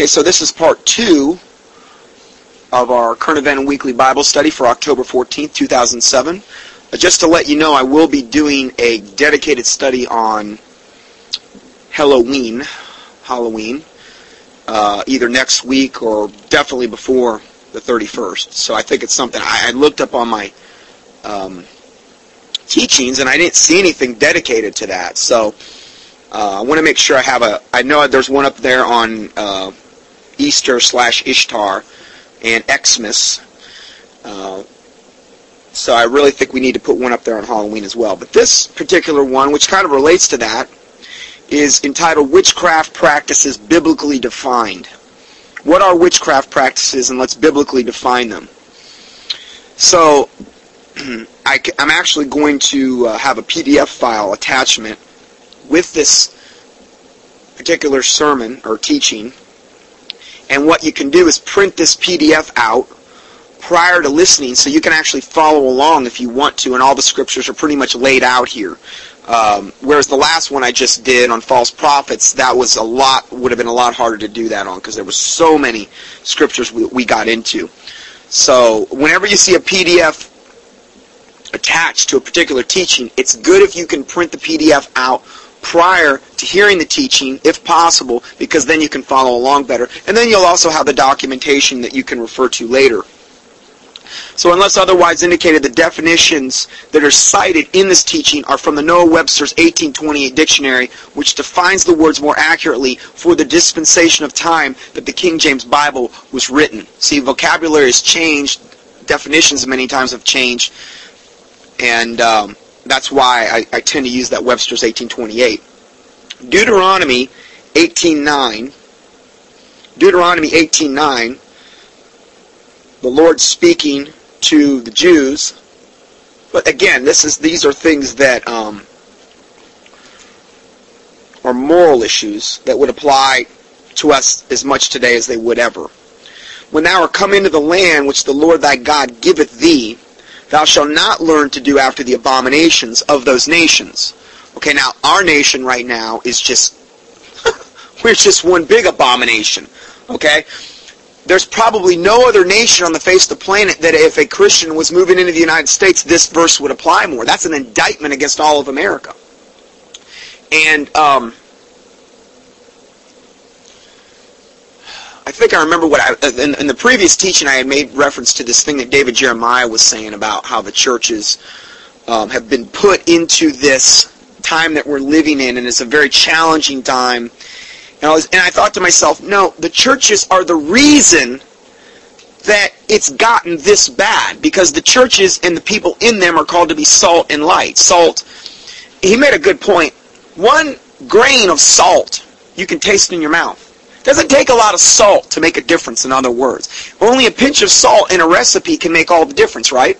Okay, so this is part two of our current event weekly Bible study for October 14th, 2007. Uh, just to let you know, I will be doing a dedicated study on Halloween, Halloween, uh, either next week or definitely before the 31st. So I think it's something I, I looked up on my um, teachings and I didn't see anything dedicated to that. So uh, I want to make sure I have a. I know there's one up there on uh, Easter slash Ishtar and Xmas. Uh, so I really think we need to put one up there on Halloween as well. But this particular one, which kind of relates to that, is entitled Witchcraft Practices Biblically Defined. What are witchcraft practices and let's biblically define them. So I, am actually going to uh, have a PDF file attachment with this particular sermon or teaching. And what you can do is print this PDF out prior to listening so you can actually follow along if you want to, and all the scriptures are pretty much laid out here. Um, whereas the last one I just did on false prophets, that was a lot, would have been a lot harder to do that on because there were so many scriptures we, we got into. So whenever you see a PDF attached to a particular teaching, it's good if you can print the PDF out prior to hearing the teaching, if possible, because then you can follow along better. And then you'll also have the documentation that you can refer to later. So unless otherwise indicated, the definitions that are cited in this teaching are from the Noah Webster's 1828 dictionary, which defines the words more accurately for the dispensation of time that the King James Bible was written. See, vocabulary has changed, definitions many times have changed, and um, that's why I, I tend to use that Webster's 1828. Deuteronomy 18.9, Deuteronomy 18.9, the Lord speaking to the Jews. But again, this is these are things that um, are moral issues that would apply to us as much today as they would ever. When thou art come into the land which the Lord thy God giveth thee, thou shalt not learn to do after the abominations of those nations. Okay, now our nation right now is just we're just one big abomination. Okay? there's probably no other nation on the face of the planet that if a Christian was moving into the United States, this verse would apply more. That's an indictment against all of America. And um, I think I remember what I in, in, the previous teaching I had made reference to this thing that David Jeremiah was saying about how the churches um, have been put into this time that we're living in, and it's a very challenging time and I, was, and I thought to myself, no, the churches are the reason that it's gotten this bad because the churches and the people in them are called to be salt and light. Salt, he made a good point. One grain of salt you can taste in your mouth. Doesn't take a lot of salt to make a difference, in other words. Only a pinch of salt in a recipe can make all the difference, right?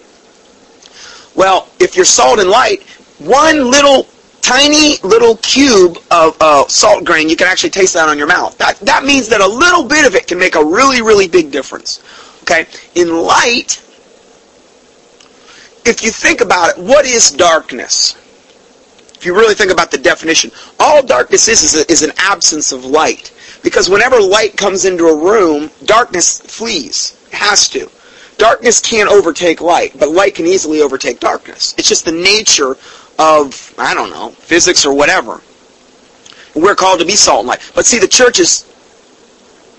Well, if you're salt and light, one little tiny little cube of uh, salt grain, you can actually taste that on your mouth. That, that means that a little bit of it can make a really, really big difference. Okay? In light, if you think about it, what is darkness? If you really think about the definition, all darkness is is, a, is an absence of light. Because whenever light comes into a room, darkness flees. It has to. Darkness can't overtake light, but light can easily overtake darkness. It's just the nature of, I don't know, physics or whatever. We're called to be salt and light. But see, the church churches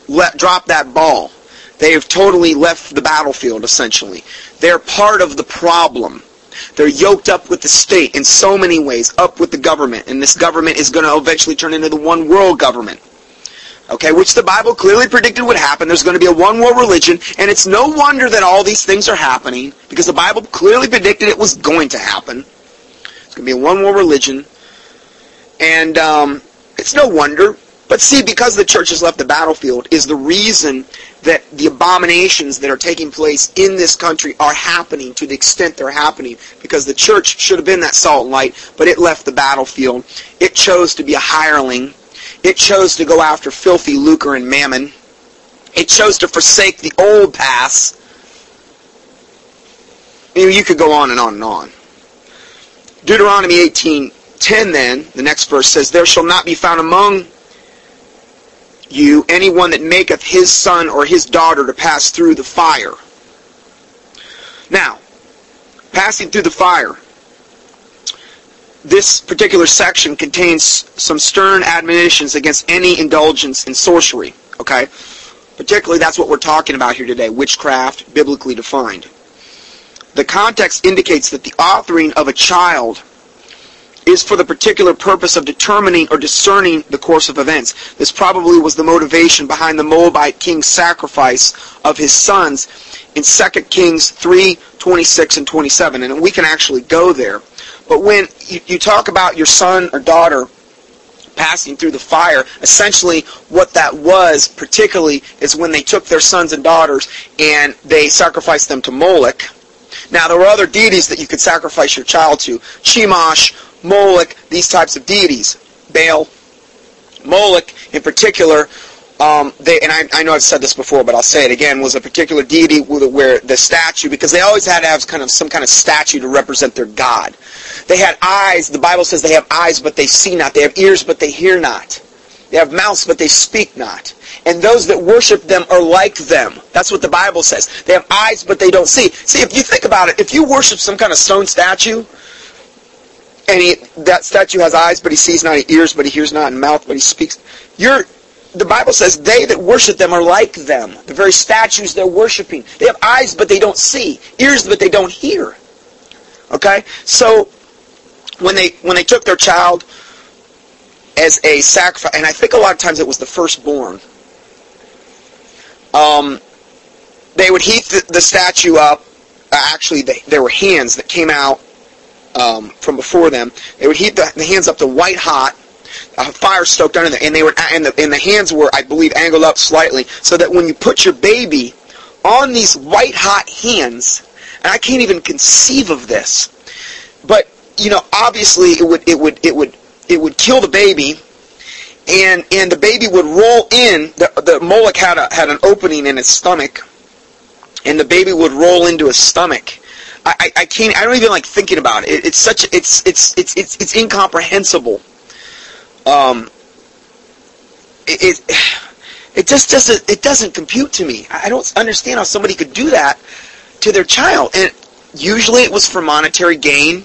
let drop that ball. They have totally left the battlefield, essentially. They're part of the problem. They're yoked up with the state in so many ways, up with the government, and this government is going to eventually turn into the one world government. Okay, which the Bible clearly predicted would happen. There's going to be a one world religion, and it's no wonder that all these things are happening, because the Bible clearly predicted it was going to happen. It's going to be a one world religion. And um, it's no wonder. But see, because the church has left the battlefield is the reason that the abominations that are taking place in this country are happening to the extent they're happening. Because the church should have been that salt and light, but it left the battlefield. It chose to be a hireling. It chose to go after filthy lucre and mammon. It chose to forsake the old paths. You, know, you could go on and on and on. Deuteronomy 18:10 then, the next verse says, There shall not be found among you anyone that maketh his son or his daughter to pass through the fire. Now, passing through the fire. This particular section contains some stern admonitions against any indulgence in sorcery. Okay? Particularly, that's what we're talking about here today witchcraft, biblically defined. The context indicates that the authoring of a child is for the particular purpose of determining or discerning the course of events. This probably was the motivation behind the Moabite king's sacrifice of his sons in 2 Kings 3, 26 and 27. And we can actually go there. But when you, talk about your son or daughter passing through the fire, essentially what that was particularly is when they took their sons and daughters and they sacrificed them to Moloch. Now there were other deities that you could sacrifice your child to. Chemosh, Moloch, these types of deities. Baal, Moloch in particular, um, they, and I, I, know I've said this before, but I'll say it again, was a particular deity where the statue, because they always had to have kind of some kind of statue to represent their god. They had eyes. The Bible says they have eyes, but they see not. They have ears, but they hear not. They have mouths, but they speak not. And those that worship them are like them. That's what the Bible says. They have eyes, but they don't see. See, if you think about it, if you worship some kind of stone statue, and he, that statue has eyes, but he sees not, he ears, but he hears not, and mouth, but he speaks. You're, the Bible says they that worship them are like them. The very statues they're worshiping. They have eyes, but they don't see. Ears, but they don't hear. Okay? So, when they, when they took their child as a sacrifice, and I think a lot of times it was the firstborn, um, they would heat the, the statue up. Uh, actually, they, there were hands that came out um, from before them. They would heat the, the hands up to white hot, uh, fire stoked under them, and they were and the, and the hands were, I believe, angled up slightly, so that when you put your baby on these white hot hands, and I can't even conceive of this, but you know, obviously it would it would it would it would kill the baby, and and the baby would roll in. The the Moloch had a had an opening in his stomach, and the baby would roll into his stomach I, I can't. I don't even like thinking about it. It's such. It's it's it's it's it's incomprehensible. Um. It, it it just doesn't it doesn't compute to me. I don't understand how somebody could do that to their child. And usually it was for monetary gain.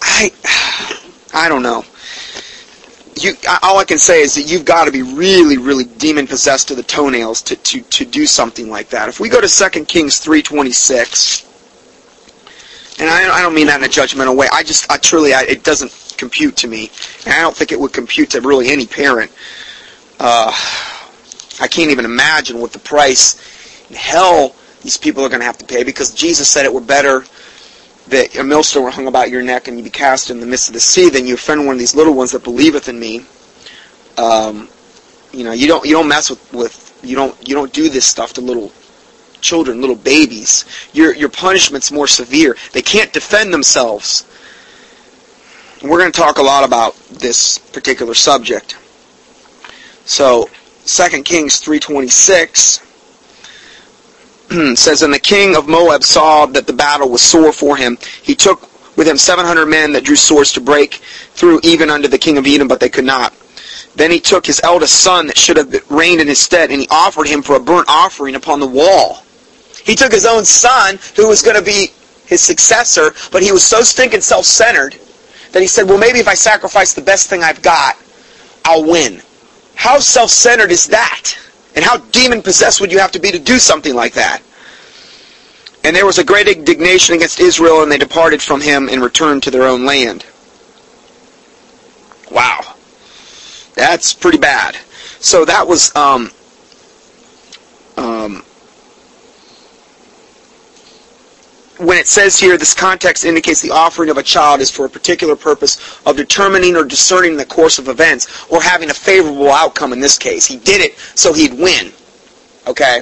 I I don't know. You, all I can say is that you've got to be really, really demon possessed to the toenails to, to, to do something like that. If we go to 2 Kings 326, and I, I don't mean that in a judgmental way. I just, I truly, I, it doesn't compute to me, and I don't think it would compute to really any parent. Uh, I can't even imagine what the price in hell these people are going to have to pay because Jesus said it were better that a millstone were hung about your neck and you be cast in the midst of the sea then you offend one of these little ones that believeth in me. Um, you know, you don't you don't mess with, with you don't you don't do this stuff to little children, little babies. Your, your punishment's more severe. They can't defend themselves. We're going to talk a lot about this particular subject. So, 2 Kings 3.26 says, And the king of Moab saw that the battle was sore for him. He took with him 700 men that drew swords to break through even unto the king of Edom, but they could not. Then he took his eldest son that should have reigned in his stead, and he offered him for a burnt offering upon the wall. He took his own son, who was going to be his successor, but he was so stinking self-centered that he said, well, maybe if I sacrifice the best thing I've got, I'll win. How self-centered is that? And how demon-possessed would you have to be to do something like that? And there was a great indignation against Israel, and they departed from him and returned to their own land. Wow. That's pretty bad. So that was um, when it says here, this context indicates the offering of a child is for a particular purpose of determining or discerning the course of events or having a favorable outcome in this case. He did it so he'd win. Okay?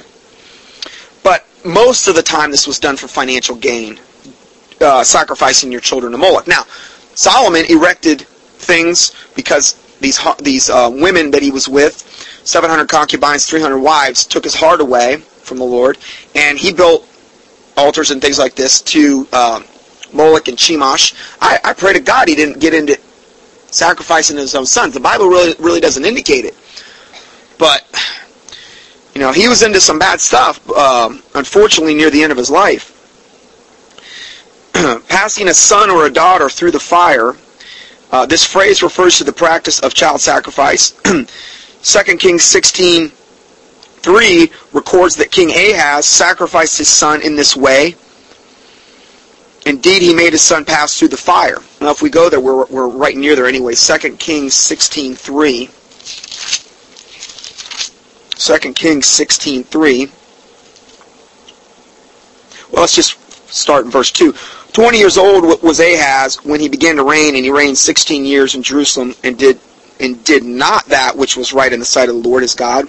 But most of the time this was done for financial gain, uh, sacrificing your children to Moloch. Now, Solomon erected things because these, these uh, women that he was with, 700 concubines, 300 wives, took his heart away from the Lord, and he built altars and things like this to um, Moloch and Chemosh. I, I pray to God he didn't get into sacrificing his own sons. The Bible really really doesn't indicate it. But you know, he was into some bad stuff. Um, unfortunately, near the end of his life, passing a son or a daughter through the fire. Uh, this phrase refers to the practice of child sacrifice. 2 Kings 16 3 records that King Ahaz sacrificed his son in this way. Indeed, he made his son pass through the fire. Now, if we go there, we're, we're right near there anyway. 2 Kings 16 3. 2 Kings 16.3. Well, let's just start in verse 2. 20 years old was Ahaz when he began to reign, and he reigned 16 years in Jerusalem and did and did not that which was right in the sight of the Lord his God,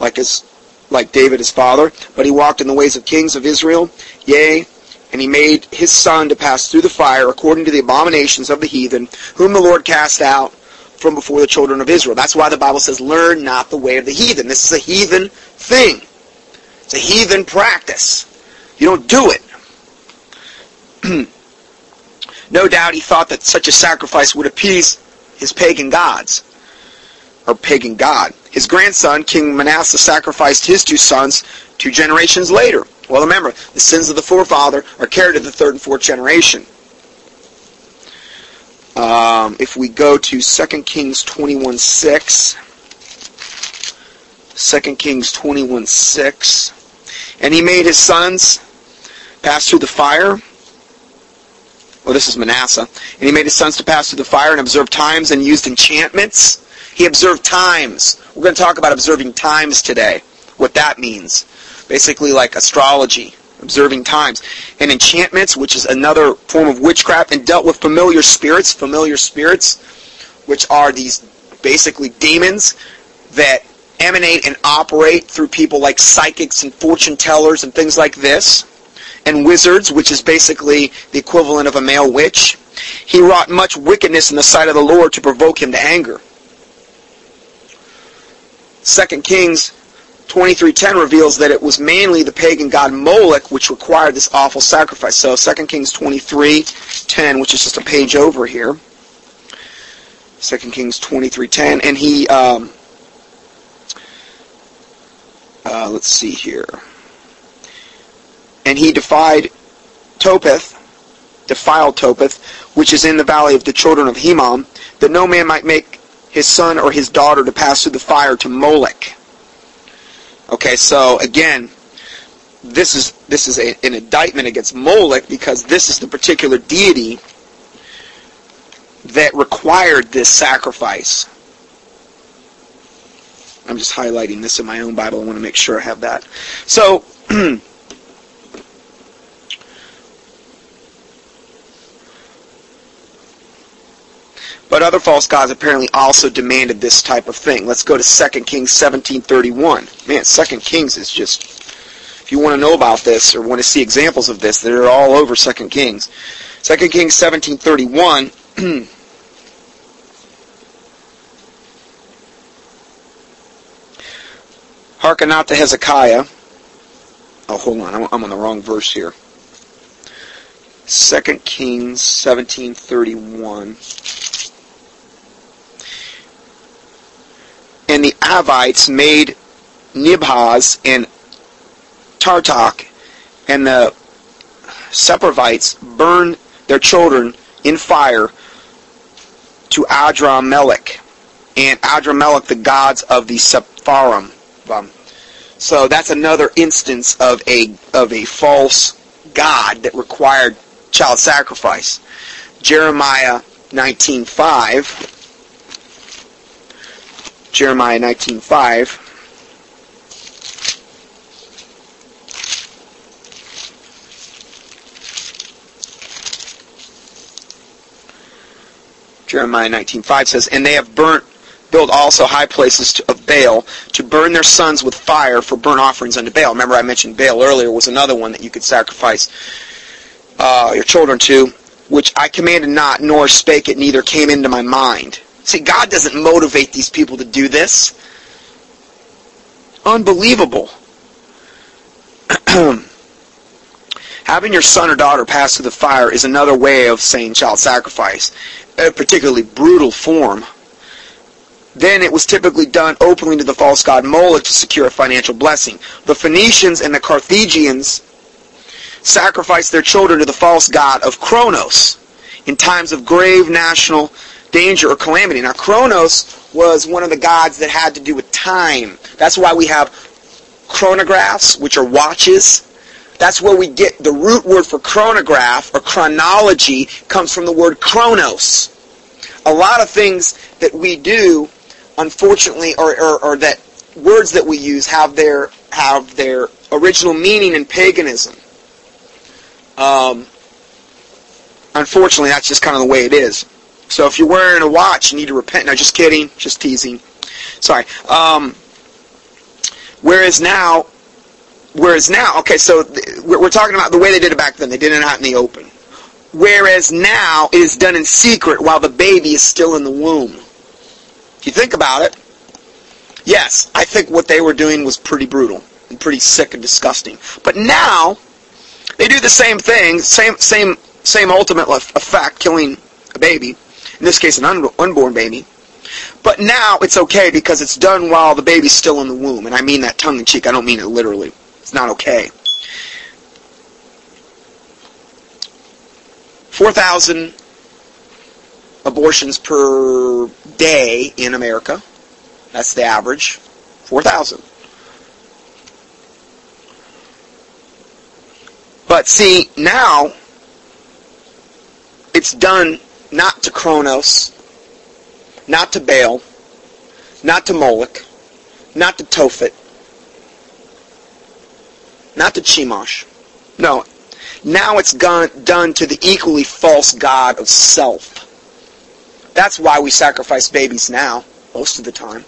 like his like David his father, but he walked in the ways of kings of Israel, yea, and he made his son to pass through the fire according to the abominations of the heathen, whom the Lord cast out from before the children of Israel. That's why the Bible says, learn not the way of the heathen. This is a heathen thing. It's a heathen practice. You don't do it. no doubt he thought that such a sacrifice would appease his pagan gods, or pagan god. His grandson, King Manasseh, sacrificed his two sons two generations later. Well, remember, the sins of the forefather are carried to the third and fourth generation. Um, if we go to 2 Kings 21 6, 2 Kings 21 6, and he made his sons pass through the fire. Well, this is Manasseh. And he made his sons to pass through the fire and observe times and used enchantments. He observed times. We're going to talk about observing times today, what that means. Basically, like astrology observing times, and enchantments, which is another form of witchcraft, and dealt with familiar spirits, familiar spirits, which are these basically demons that emanate and operate through people like psychics and fortune tellers and things like this, and wizards, which is basically the equivalent of a male witch. He wrought much wickedness in the sight of the Lord to provoke him to anger. Second Kings 23.10 reveals that it was mainly the pagan god Moloch which required this awful sacrifice. So 2 Kings 23.10, which is just a page over here. 2 Kings 23.10, and he, um, uh, let's see here. And he defied Topheth, defiled Topheth, which is in the valley of the children of Hinnom, that no man might make his son or his daughter to pass through the fire to Moloch. Okay, so again, this is this is a, an indictment against Moloch because this is the particular deity that required this sacrifice. I'm just highlighting this in my own Bible. I want to make sure I have that. So, But other false gods apparently also demanded this type of thing. Let's go to 2 Kings 17.31. Man, 2 Kings is just... If you want to know about this or want to see examples of this, they're all over 2 Kings. 2 Kings 17.31... Hearken not to Hezekiah. Oh, hold on. I'm on the wrong verse here. 2 Kings 17.31. and the Avites made Nibhaz and Tartak, and the Sepharvites burned their children in fire to Adramelech, and Adramelech, the gods of the Sepharim. So that's another instance of a of a false god that required child sacrifice. Jeremiah 19:5 Jeremiah 19:5. Jeremiah 19:5 says, "And they have burnt built also high places to, of Baal to burn their sons with fire for burnt offerings unto Baal." Remember I mentioned Baal earlier was another one that you could sacrifice uh, your children to, which I commanded not, nor spake it, neither came into my mind. See, God doesn't motivate these people to do this. Unbelievable. Having your son or daughter pass through the fire is another way of saying child sacrifice, a particularly brutal form then it was typically done openly to the false god Moloch to secure a financial blessing. The Phoenicians and the Carthaginians sacrificed their children to the false god of Kronos in times of grave national danger or calamity. Now, Kronos was one of the gods that had to do with time. That's why we have chronographs, which are watches. That's where we get the root word for chronograph or chronology comes from the word chronos. A lot of things that we do, unfortunately, or, or, or that words that we use have their have their original meaning in paganism. Um, unfortunately, that's just kind of the way it is. So if you're wearing a watch, you need to repent. No, just kidding. Just teasing. Sorry. Um, whereas now, whereas now, okay, so th- we're talking about the way they did it back then. They did it out in the open. Whereas now, it is done in secret while the baby is still in the womb. If you think about it, yes, I think what they were doing was pretty brutal and pretty sick and disgusting. But now, they do the same thing, same same same ultimate effect, killing a baby in this case an un- unborn baby. But now it's okay because it's done while the baby's still in the womb. And I mean that tongue in cheek. I don't mean it literally. It's not okay. 4,000 abortions per day in America. That's the average. 4,000. But see, now it's done not to Kronos, not to Baal, not to Moloch, not to Tophet, not to Chemosh. No. Now it's gone, done to the equally false god of self. That's why we sacrifice babies now, most of the time.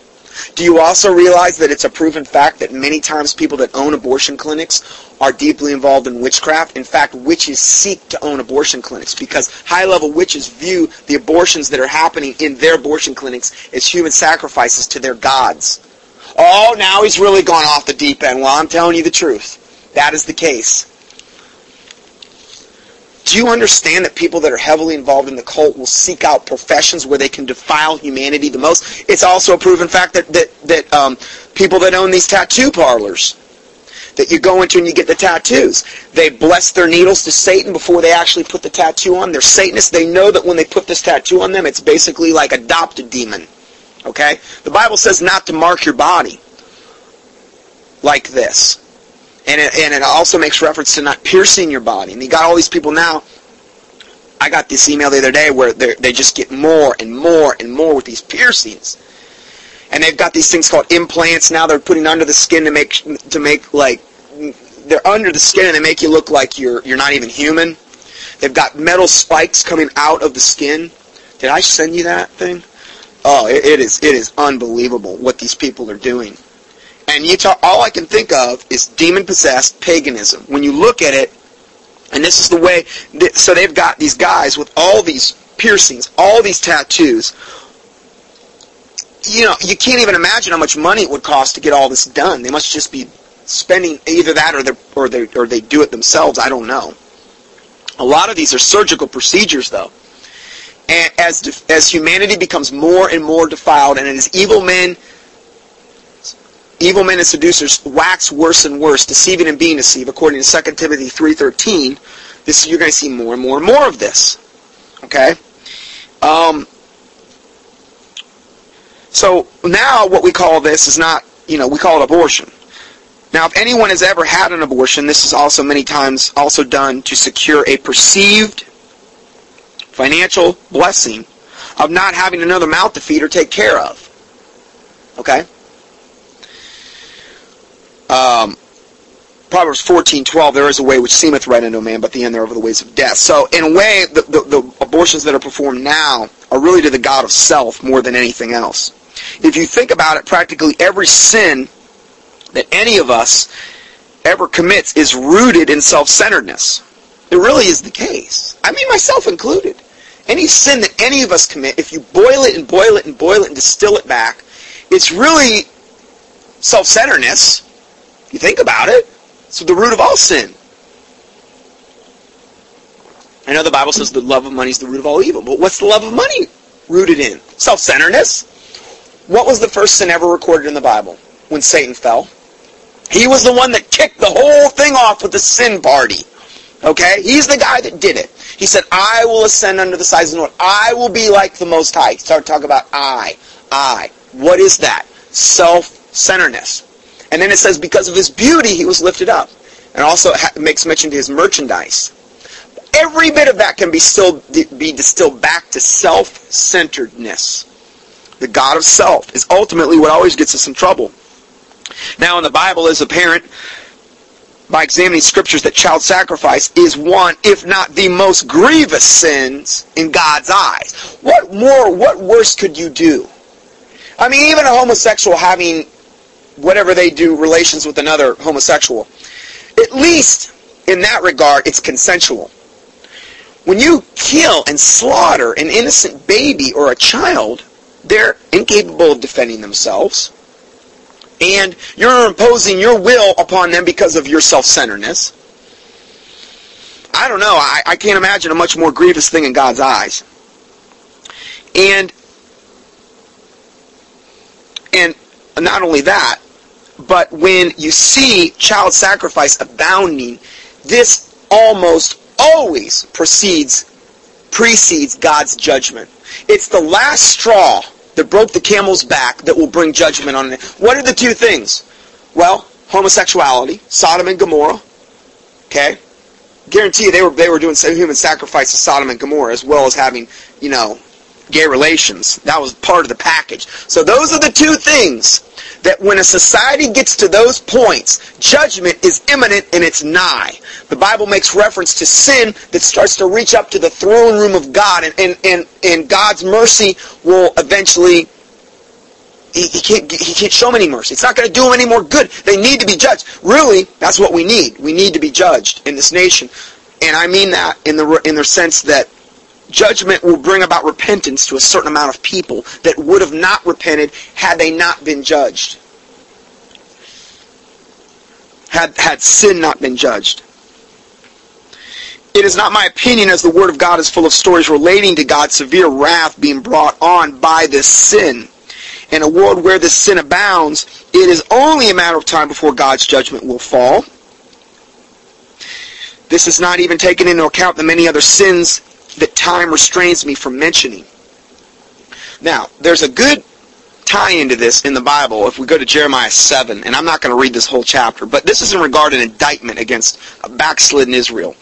Do you also realize that it's a proven fact that many times people that own abortion clinics are deeply involved in witchcraft? In fact, witches seek to own abortion clinics because high-level witches view the abortions that are happening in their abortion clinics as human sacrifices to their gods. Oh, now he's really gone off the deep end. Well, I'm telling you the truth. That is the case. Do you understand that people that are heavily involved in the cult will seek out professions where they can defile humanity the most? It's also a proven fact that that, that um, people that own these tattoo parlors, that you go into and you get the tattoos, they bless their needles to Satan before they actually put the tattoo on. They're Satanists. They know that when they put this tattoo on them, it's basically like adopt a demon. Okay? The Bible says not to mark your body like this. And it, and it also makes reference to not piercing your body. And you got all these people now. I got this email the other day where they just get more and more and more with these piercings. And they've got these things called implants now they're putting under the skin to make to make like they're under the skin and they make you look like you're you're not even human. They've got metal spikes coming out of the skin. Did I send you that thing? Oh, it, it is it is unbelievable what these people are doing. And talk, all I can think of is demon-possessed paganism. When you look at it, and this is the way, so they've got these guys with all these piercings, all these tattoos. You know, you can't even imagine how much money it would cost to get all this done. They must just be spending either that or they or they or they do it themselves. I don't know. A lot of these are surgical procedures, though. And as as humanity becomes more and more defiled, and as evil men evil men and seducers wax worse and worse, deceiving and being deceived, according to 2 Timothy 3.13, this, you're going to see more and more and more of this. Okay? Um, so now what we call this is not, you know, we call it abortion. Now, if anyone has ever had an abortion, this is also many times also done to secure a perceived financial blessing of not having another mouth to feed or take care of. Okay? Um, Proverbs 14:12, there is a way which seemeth right unto a man, but the end thereof are the ways of death. So, in a way, the, the, the abortions that are performed now are really to the God of self more than anything else. If you think about it, practically every sin that any of us ever commits is rooted in self-centeredness. It really is the case. I mean, myself included. Any sin that any of us commit, if you boil it and boil it and boil it and distill it back, it's really self-centeredness you think about it, it's the root of all sin. I know the Bible says the love of money is the root of all evil, but what's the love of money rooted in? Self-centeredness. What was the first sin ever recorded in the Bible? When Satan fell. He was the one that kicked the whole thing off with the sin party. Okay? He's the guy that did it. He said, I will ascend under the sides of the north. I will be like the Most High. Start talking about I. I. What is that? Self-centeredness. And then it says, because of his beauty, he was lifted up. And also makes mention to his merchandise. Every bit of that can be still be distilled back to self-centeredness. The God of self is ultimately what always gets us in trouble. Now in the Bible is apparent by examining scriptures that child sacrifice is one, if not the most grievous sins in God's eyes. What more, what worse could you do? I mean, even a homosexual having whatever they do, relations with another homosexual, at least in that regard, it's consensual. When you kill and slaughter an innocent baby or a child, they're incapable of defending themselves. And you're imposing your will upon them because of your self-centeredness. I don't know. I, I can't imagine a much more grievous thing in God's eyes. And and not only that, but when you see child sacrifice abounding, this almost always precedes precedes God's judgment. It's the last straw that broke the camel's back that will bring judgment on it. What are the two things? Well, homosexuality, Sodom and Gomorrah. Okay? Guarantee you they were they were doing human sacrifice to Sodom and Gomorrah as well as having, you know, gay relations. That was part of the package. So those are the two things that when a society gets to those points, judgment is imminent and it's nigh. The Bible makes reference to sin that starts to reach up to the throne room of God, and, and, and, and God's mercy will eventually he, he, can't he can't show them any mercy. It's not going to do them any more good. They need to be judged. Really, that's what we need. We need to be judged in this nation, and I mean that in the in the sense that judgment will bring about repentance to a certain amount of people that would have not repented had they not been judged. Had, had sin not been judged. It is not my opinion as the Word of God is full of stories relating to God's severe wrath being brought on by this sin. In a world where this sin abounds, it is only a matter of time before God's judgment will fall. This is not even taken into account the many other sins that time restrains me from mentioning. Now, there's a good tie into this in the Bible if we go to Jeremiah 7, and I'm not going to read this whole chapter, but this is in regard to an indictment against a backslidden Israel.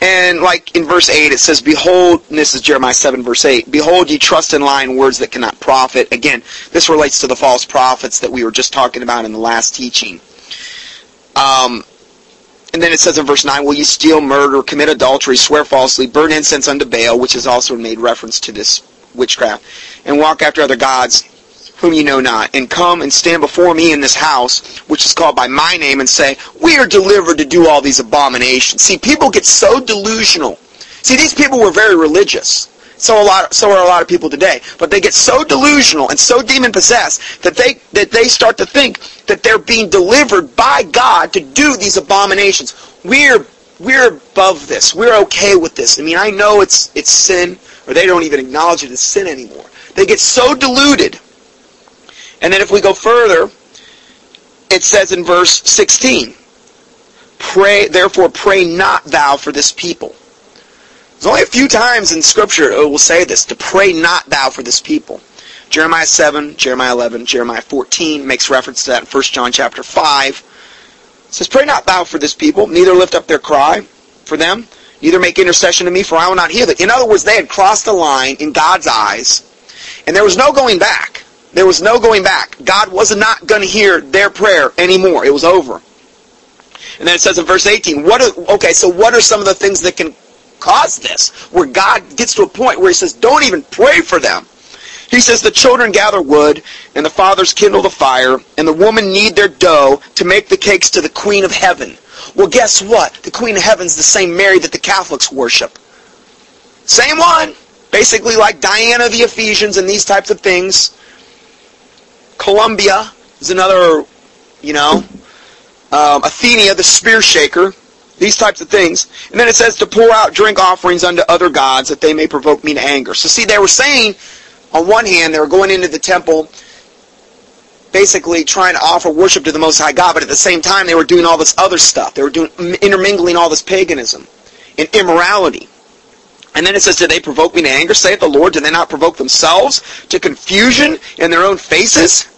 And like in verse 8, it says, Behold, this is Jeremiah 7, verse 8, Behold, ye trust in lying words that cannot profit. Again, this relates to the false prophets that we were just talking about in the last teaching. Um, and then it says in verse 9, Will you steal, murder, commit adultery, swear falsely, burn incense unto Baal, which is also made reference to this witchcraft, and walk after other gods whom you know not, and come and stand before me in this house, which is called by my name, and say, We are delivered to do all these abominations. See, people get so delusional. See, these people were very religious. So a lot, so are a lot of people today. But they get so delusional and so demon possessed that they that they start to think that they're being delivered by God to do these abominations. We're we're above this. We're okay with this. I mean, I know it's it's sin, or they don't even acknowledge it as sin anymore. They get so deluded. And then if we go further, it says in verse 16, Pray, therefore pray not thou for this people. There's only a few times in Scripture it will say this, to pray not thou for this people. Jeremiah 7, Jeremiah 11, Jeremiah 14 makes reference to that in 1 John chapter 5. It says, Pray not thou for this people, neither lift up their cry for them, neither make intercession to me, for I will not hear them. In other words, they had crossed the line in God's eyes, and there was no going back. There was no going back. God was not going to hear their prayer anymore. It was over. And then it says in verse 18, what are, okay, so what are some of the things that can cause this, where God gets to a point where he says, don't even pray for them. He says, the children gather wood, and the fathers kindle the fire, and the women knead their dough to make the cakes to the Queen of Heaven. Well, guess what? The Queen of Heaven's the same Mary that the Catholics worship. Same one. Basically like Diana of the Ephesians and these types of things. Columbia is another, you know. Um, Athenia, the spear shaker these types of things. And then it says to pour out drink offerings unto other gods that they may provoke me to anger. So see, they were saying, on one hand, they were going into the temple basically trying to offer worship to the Most High God, but at the same time they were doing all this other stuff. They were doing intermingling all this paganism and immorality. And then it says, Did they provoke me to anger, saith the Lord? Did they not provoke themselves to confusion in their own faces?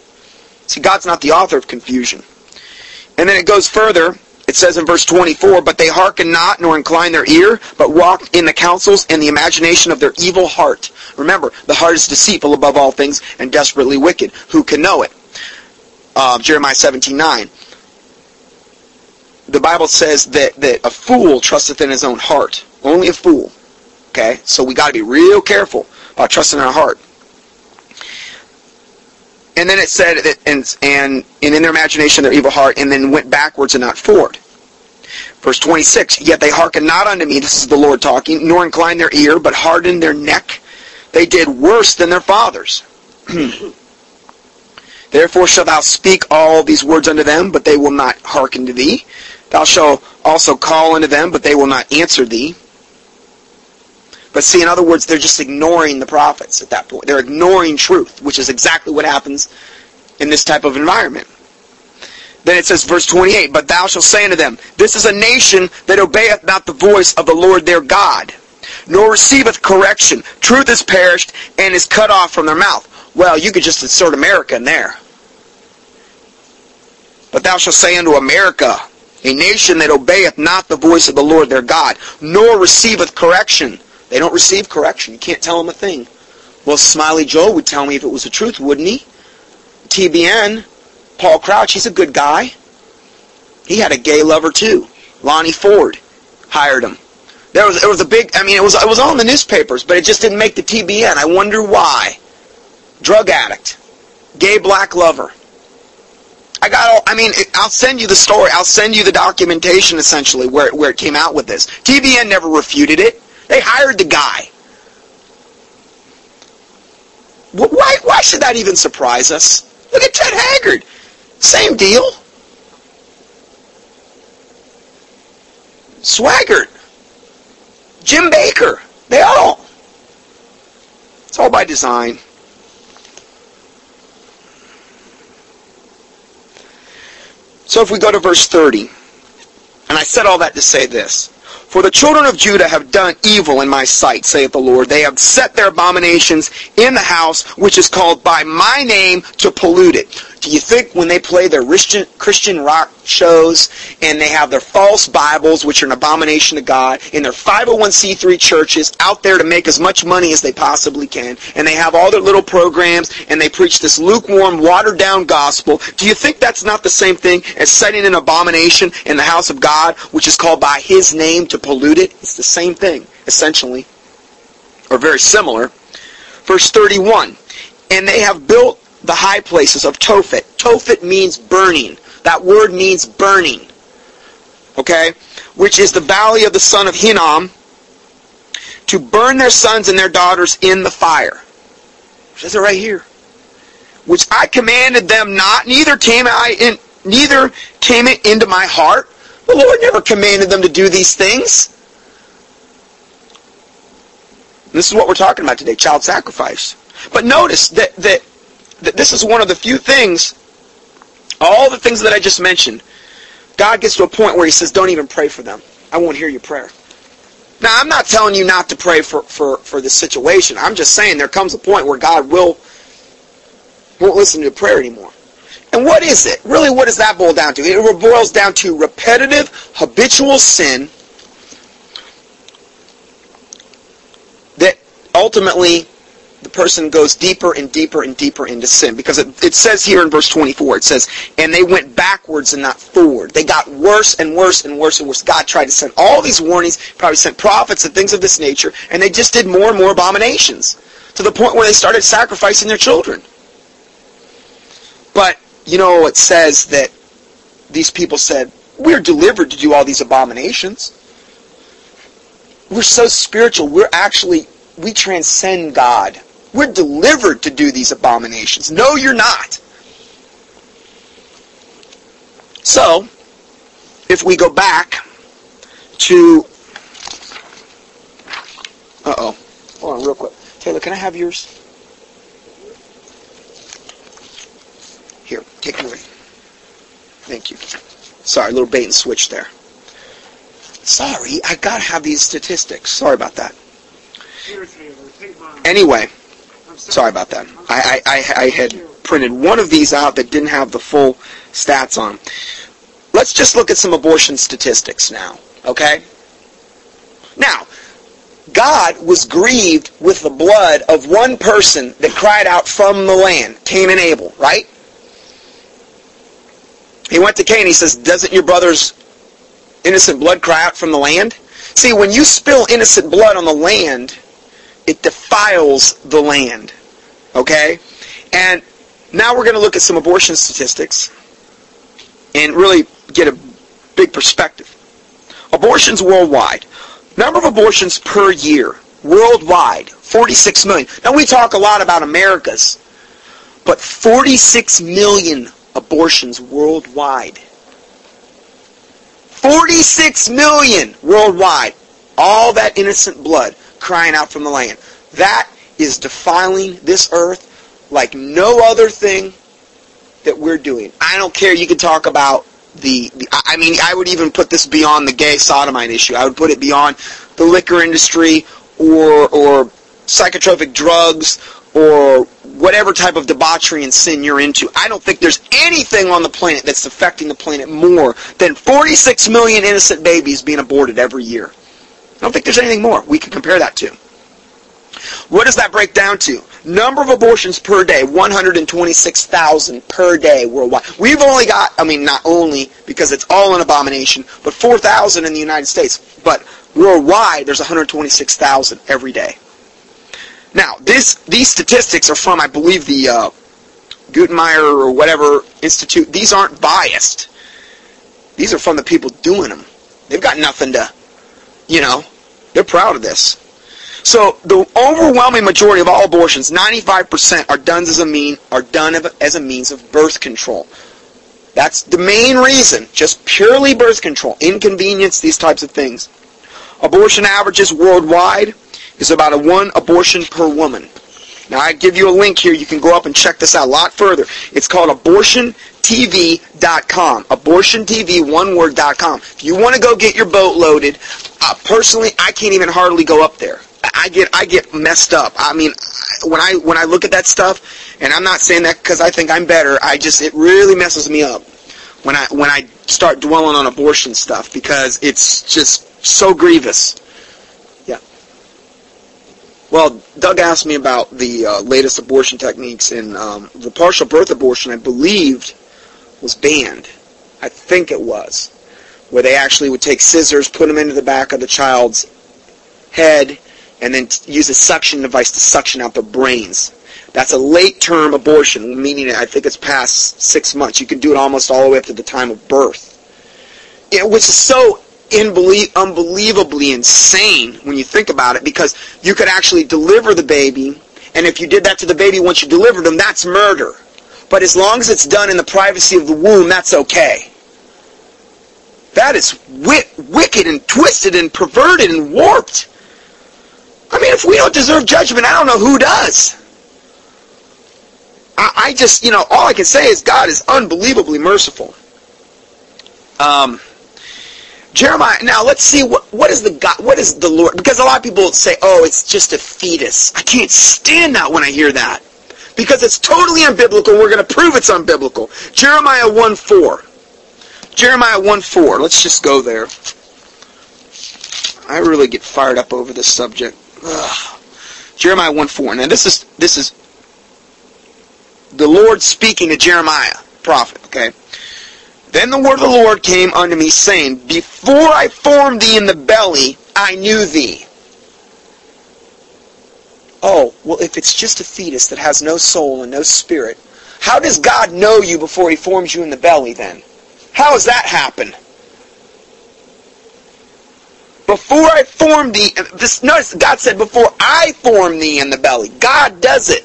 See, God's not the author of confusion. And then it goes further. It says in verse 24, But they hearken not, nor incline their ear, but walk in the counsels and the imagination of their evil heart. Remember, the heart is deceitful above all things and desperately wicked. Who can know it? Uh, Jeremiah 17, 9. The Bible says that, that a fool trusteth in his own heart. Only a fool. Okay? So we got to be real careful about trusting our heart. And then it said that, and, and, and in their imagination their evil heart, and then went backwards and not forward. Verse 26, Yet they hearken not unto me, this is the Lord talking, nor incline their ear, but harden their neck. They did worse than their fathers. Therefore shalt thou speak all these words unto them, but they will not hearken to thee. Thou shalt also call unto them, but they will not answer thee. But see, in other words, they're just ignoring the prophets at that point. They're ignoring truth, which is exactly what happens in this type of environment. Then it says, verse 28, But thou shalt say unto them, This is a nation that obeyeth not the voice of the Lord their God, nor receiveth correction. Truth is perished and is cut off from their mouth. Well, you could just insert America in there. But thou shalt say unto America, a nation that obeyeth not the voice of the Lord their God, nor receiveth correction. They don't receive correction. You can't tell them a thing. Well, Smiley Joe would tell me if it was the truth, wouldn't he? TBN, Paul Crouch, he's a good guy. He had a gay lover too. Lonnie Ford hired him. There was, there was a big, I mean, it was, it was all in the newspapers, but it just didn't make the TBN. I wonder why. Drug addict. Gay black lover. I got all, I mean, I'll send you the story. I'll send you the documentation essentially where, where it came out with this. TBN never refuted it. They hired the guy. Why, why should that even surprise us? Look at Ted Haggard. Same deal. Swaggart. Jim Bakker. They all. It's all by design. So if we go to verse 30, and I said all that to say this. For the children of Judah have done evil in my sight, saith the Lord. They have set their abominations in the house which is called by my name to pollute it. Do you think when they play their Christian rock shows and they have their false Bibles, which are an abomination to God, in their 501c3 churches out there to make as much money as they possibly can, and they have all their little programs and they preach this lukewarm, watered down gospel, do you think that's not the same thing as setting an abomination in the house of God, which is called by His name to pollute it? It's the same thing, essentially, or very similar. Verse 31, and they have built the high places of Tophet. Tophet means burning. That word means burning. Okay? Which is the valley of the son of Hinnom, to burn their sons and their daughters in the fire. It says it right here. Which I commanded them not, neither came I in, neither came it into my heart. The Lord never commanded them to do these things. This is what we're talking about today, child sacrifice. But notice that, that this is one of the few things, all the things that I just mentioned, God gets to a point where he says, don't even pray for them. I won't hear your prayer. Now, I'm not telling you not to pray for, for, for this situation. I'm just saying there comes a point where God will won't listen to prayer anymore. And what is it? Really, what does that boil down to? It boils down to repetitive, habitual sin that ultimately the person goes deeper and deeper and deeper into sin. Because it, it says here in verse 24, it says, and they went backwards and not forward. They got worse and worse and worse and worse. God tried to send all these warnings, probably sent prophets and things of this nature, and they just did more and more abominations. To the point where they started sacrificing their children. But, you know, it says that these people said, we're delivered to do all these abominations. We're so spiritual. We're actually, we transcend God. We're delivered to do these abominations. No, you're not. So, if we go back to... Uh-oh. Hold on real quick. Taylor, can I have yours? Here. Take it away. Thank you. Sorry, a little bait and switch there. Sorry, I gotta have these statistics. Sorry about that. Anyway, sorry about that. I, I, I, had printed one of these out that didn't have the full stats on. Let's just look at some abortion statistics now, okay? Now, God was grieved with the blood of one person that cried out from the land, Cain and Abel, right? He went to Cain, he says, doesn't your brother's innocent blood cry out from the land? See, when you spill innocent blood on the land, it defiles the land. Okay? And now we're going to look at some abortion statistics and really get a big perspective. Abortions worldwide. Number of abortions per year worldwide, 46 million. Now we talk a lot about America's, but 46 million abortions worldwide. 46 million worldwide. All that innocent blood crying out from the land. That is defiling this earth like no other thing that we're doing. I don't care. You can talk about the, the, I mean, I would even put this beyond the gay sodomite issue. I would put it beyond the liquor industry or, or psychotropic drugs or whatever type of debauchery and sin you're into. I don't think there's anything on the planet that's affecting the planet more than 46 million innocent babies being aborted every year. I don't think there's anything more we can compare that to. What does that break down to? Number of abortions per day, 126,000 per day worldwide. We've only got, I mean, not only because it's all an abomination, but 4,000 in the United States. But worldwide, there's 126,000 every day. Now, this these statistics are from, I believe, the uh, Guttmacher or whatever institute. These aren't biased. These are from the people doing them. They've got nothing to, you know, they're proud of this. So the overwhelming majority of all abortions, 95%, are done as a mean are done as a means of birth control. That's the main reason, just purely birth control, inconvenience, these types of things. Abortion averages worldwide is about a one abortion per woman. Now I give you a link here. You can go up and check this out a lot further. It's called abortiontv.com. Abortiontv, one word.com. If you want to go get your boat loaded, uh, personally, I can't even hardly go up there. I get I get messed up. I mean, when I when I look at that stuff, and I'm not saying that because I think I'm better. I just it really messes me up when I when I start dwelling on abortion stuff because it's just so grievous. Yeah. Well, Doug asked me about the uh, latest abortion techniques, and um, the partial birth abortion, I believed, was banned. I think it was, where they actually would take scissors, put them into the back of the child's head, and then use a suction device to suction out their brains. That's a late term abortion, meaning I think it's past six months. You can do it almost all the way up to the time of birth. It, which is so unbelievably insane when you think about it because you could actually deliver the baby, and if you did that to the baby once you delivered them, that's murder. But as long as it's done in the privacy of the womb, that's okay. That is wicked and twisted and perverted and warped. I mean, if we don't deserve judgment, I don't know who does. I, I just, you know, all I can say is God is unbelievably merciful. Um, Jeremiah. Now let's see what what is the God, what is the Lord? Because a lot of people say, "Oh, it's just a fetus." I can't stand that when I hear that because it's totally unbiblical. We're going to prove it's unbiblical. Jeremiah one four. Jeremiah one four. Let's just go there. I really get fired up over this subject. Ugh. Jeremiah 1 4. Now this is this is the Lord speaking to Jeremiah, prophet, okay? Then the word of the Lord came unto me, saying, Before I formed thee in the belly, I knew thee. Oh, well, if it's just a fetus that has no soul and no spirit, how does God know you before he forms you in the belly then? How does that happen? Before I formed thee, this notice God said, before I formed thee in the belly. God does it.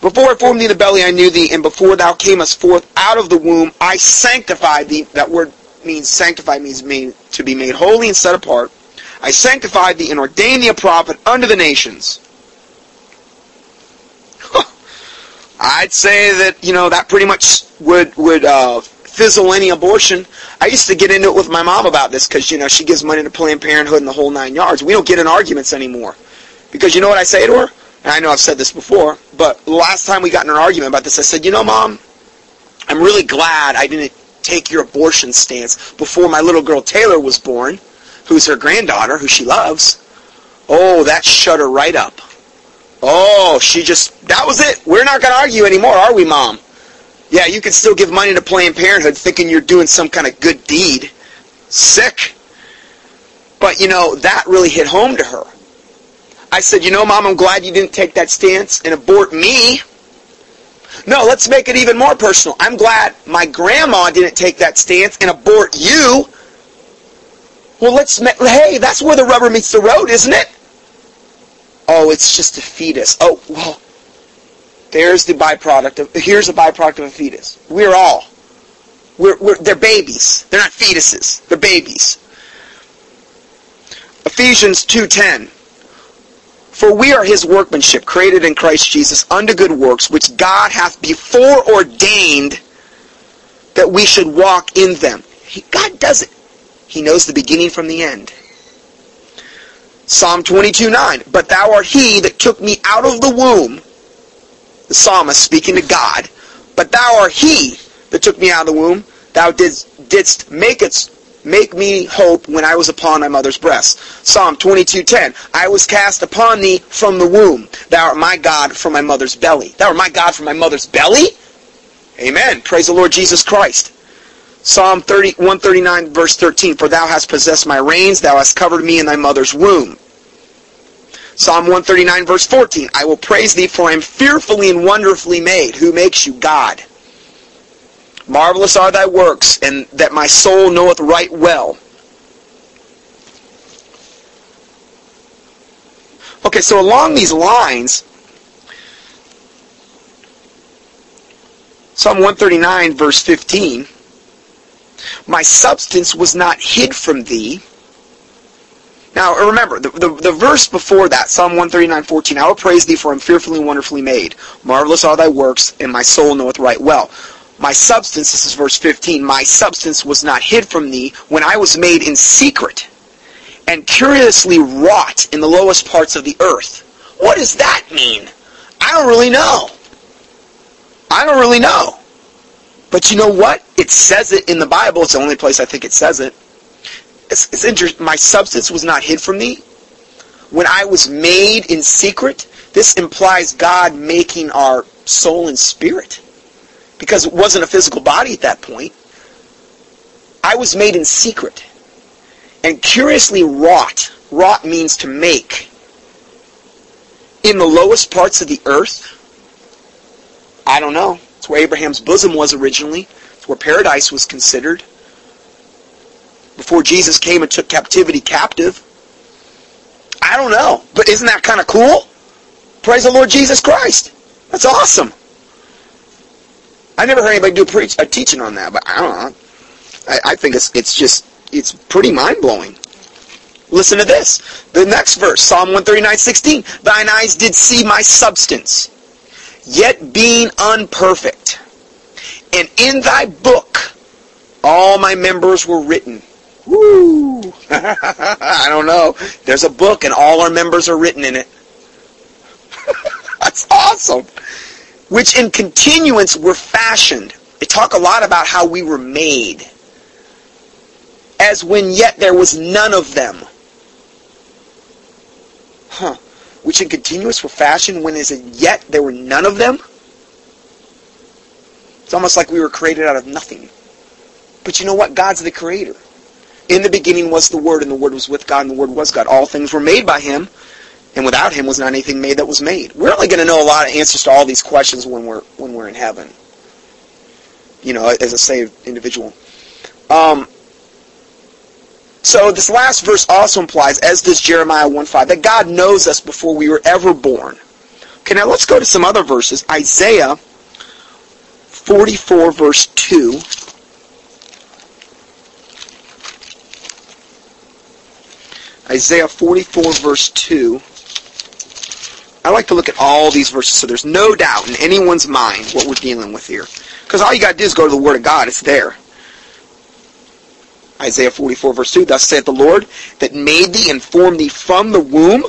Before I formed thee in the belly, I knew thee, and before thou camest forth out of the womb, I sanctified thee. That word means sanctified means made, to be made holy and set apart. I sanctified thee and ordained thee a prophet unto the nations. I'd say that you know that pretty much would would uh, fizzle any abortion. I used to get into it with my mom about this because, you know, she gives money to Planned Parenthood and the whole nine yards. We don't get in arguments anymore. Because you know what I say to her? And I know I've said this before, but last time we got in an argument about this, I said, you know, Mom, I'm really glad I didn't take your abortion stance before my little girl Taylor was born, who's her granddaughter, who she loves. Oh, that shut her right up. Oh, she just, that was it. We're not going to argue anymore, are we, Mom? Yeah, you can still give money to Planned Parenthood thinking you're doing some kind of good deed. Sick. But, you know, that really hit home to her. I said, you know, Mom, I'm glad you didn't take that stance and abort me. No, let's make it even more personal. I'm glad my grandma didn't take that stance and abort you. Well, let's, hey, that's where the rubber meets the road, isn't it? Oh, it's just a fetus. Oh, well, there's the byproduct of, here's a byproduct of a fetus. We're all. We're, we're, they're babies. They're not fetuses. They're babies. Ephesians 2.10 For we are his workmanship, created in Christ Jesus, unto good works, which God hath before ordained that we should walk in them. He, God does it. He knows the beginning from the end. Psalm 22.9 But thou art he that took me out of the womb the psalmist speaking to God, but thou art he that took me out of the womb. Thou didst, didst make it make me hope when I was upon my mother's breast. Psalm 22:10. I was cast upon thee from the womb. Thou art my God from my mother's belly. Thou art my God from my mother's belly? Amen. Praise the Lord Jesus Christ. Psalm 30, 139 verse 13. For thou hast possessed my reins, thou hast covered me in thy mother's womb. Psalm 139 verse 14, I will praise thee for I am fearfully and wonderfully made. Who makes you? God. Marvelous are thy works, and that my soul knoweth right well. Okay, so along these lines, Psalm 139 verse 15, my substance was not hid from thee, now remember, the, the, the, verse before that, Psalm 139:14, I will praise thee for I am fearfully and wonderfully made. Marvelous are thy works, and my soul knoweth right well. My substance, this is verse 15, my substance was not hid from thee when I was made in secret and curiously wrought in the lowest parts of the earth. What does that mean? I don't really know. I don't really know. But you know what? It says it in the Bible. It's the only place I think it says it it's, it's. My substance was not hid from thee. When I was made in secret, this implies God making our soul and spirit. Because it wasn't a physical body at that point. I was made in secret. And curiously wrought. Wrought means to make. In the lowest parts of the earth. I don't know. It's where Abraham's bosom was originally. It's where paradise was considered before Jesus came and took captivity captive. I don't know, but isn't that kind of cool? Praise the Lord Jesus Christ. That's awesome. I never heard anybody do a, preach, a teaching on that, but I don't know. I, I think it's it's just it's pretty mind blowing. Listen to this. The next verse, Psalm 139, 16. Thine eyes did see my substance, yet being unperfect. And in thy book all my members were written, Woo! I don't know. There's a book and all our members are written in it. That's awesome. Which in continuance were fashioned. They talk a lot about how we were made. As when yet there was none of them. Huh. Which in continuance were fashioned when as yet there were none of them? It's almost like we were created out of nothing. But you know what? God's the creator. In the beginning was the Word, and the Word was with God, and the Word was God. All things were made by Him, and without Him was not anything made that was made. We're only going to know a lot of answers to all these questions when we're when we're in heaven. You know, as a saved individual. Um, so this last verse also implies, as does Jeremiah 1.5, that God knows us before we were ever born. Okay, now let's go to some other verses. Isaiah 44 verse 2. Isaiah 44 verse 2. I like to look at all these verses so there's no doubt in anyone's mind what we're dealing with here. Because all you got to do is go to the Word of God. It's there. Isaiah 44 verse 2, Thus saith the Lord that made thee and formed thee from the womb.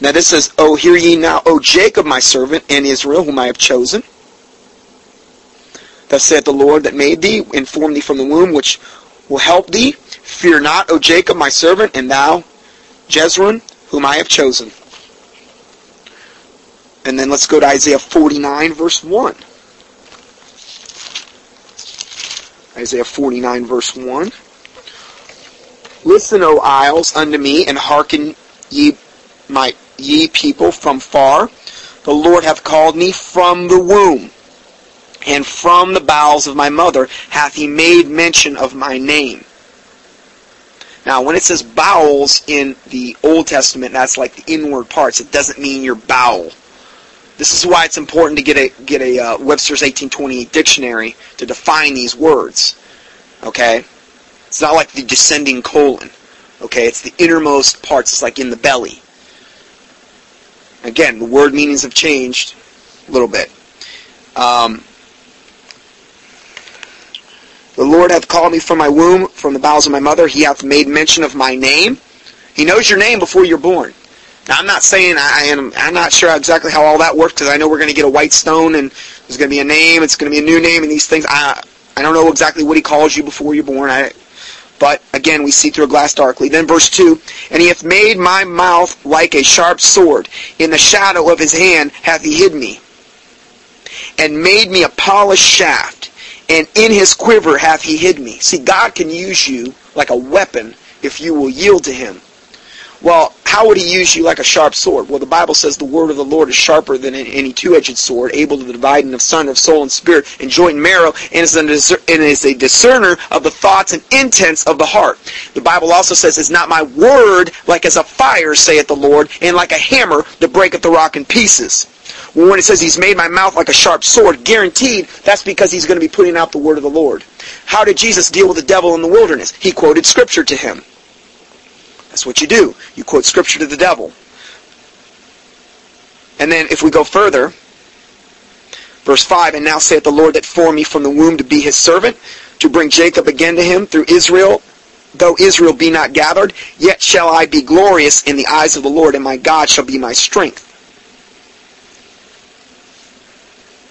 Now this says, Oh, hear ye now, O Jacob my servant, and Israel whom I have chosen. Thus saith the Lord that made thee and formed thee from the womb, which will help thee. Fear not, O Jacob my servant, and thou, Jezreel, whom I have chosen. And then let's go to Isaiah 49 verse 1. Isaiah 49 verse 1. Listen, O isles, unto me, and hearken ye my ye people from far. The Lord hath called me from the womb, and from the bowels of my mother hath he made mention of my name. Now, when it says bowels in the Old Testament, that's like the inward parts. It doesn't mean your bowel. This is why it's important to get a get a uh, Webster's 1828 dictionary to define these words. Okay, it's not like the descending colon. Okay, it's the innermost parts. It's like in the belly. Again, the word meanings have changed a little bit. Um, the Lord hath called me from my womb, from the bowels of my mother. He hath made mention of my name. He knows your name before you're born. Now, I'm not saying I am. I'm not sure exactly how all that works because I know we're going to get a white stone and there's going to be a name. It's going to be a new name and these things. I I don't know exactly what he calls you before you're born. I, but again, we see through a glass darkly. Then verse two, and he hath made my mouth like a sharp sword. In the shadow of his hand hath he hid me, and made me a polished shaft. And in his quiver hath he hid me. See, God can use you like a weapon if you will yield to him. Well, how would he use you like a sharp sword? Well, the Bible says the word of the Lord is sharper than any two-edged sword, able to divide in of son of soul and spirit, and joint and marrow, and is, a, and is a discerner of the thoughts and intents of the heart. The Bible also says, Is not my word like as a fire, saith the Lord, and like a hammer that breaketh the rock in pieces? When it says he's made my mouth like a sharp sword, guaranteed that's because he's going to be putting out the word of the Lord. How did Jesus deal with the devil in the wilderness? He quoted scripture to him. That's what you do. You quote scripture to the devil. And then if we go further, verse 5, And now saith the Lord that formed me from the womb to be his servant, to bring Jacob again to him through Israel, though Israel be not gathered, yet shall I be glorious in the eyes of the Lord, and my God shall be my strength.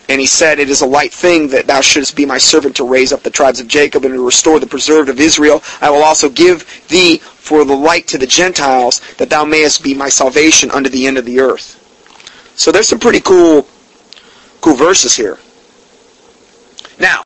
And he said, It is a light thing that thou shouldest be my servant to raise up the tribes of Jacob and to restore the preserved of Israel. I will also give thee for the light to the Gentiles, that thou mayest be my salvation unto the end of the earth. So there's some pretty cool, cool verses here. Now,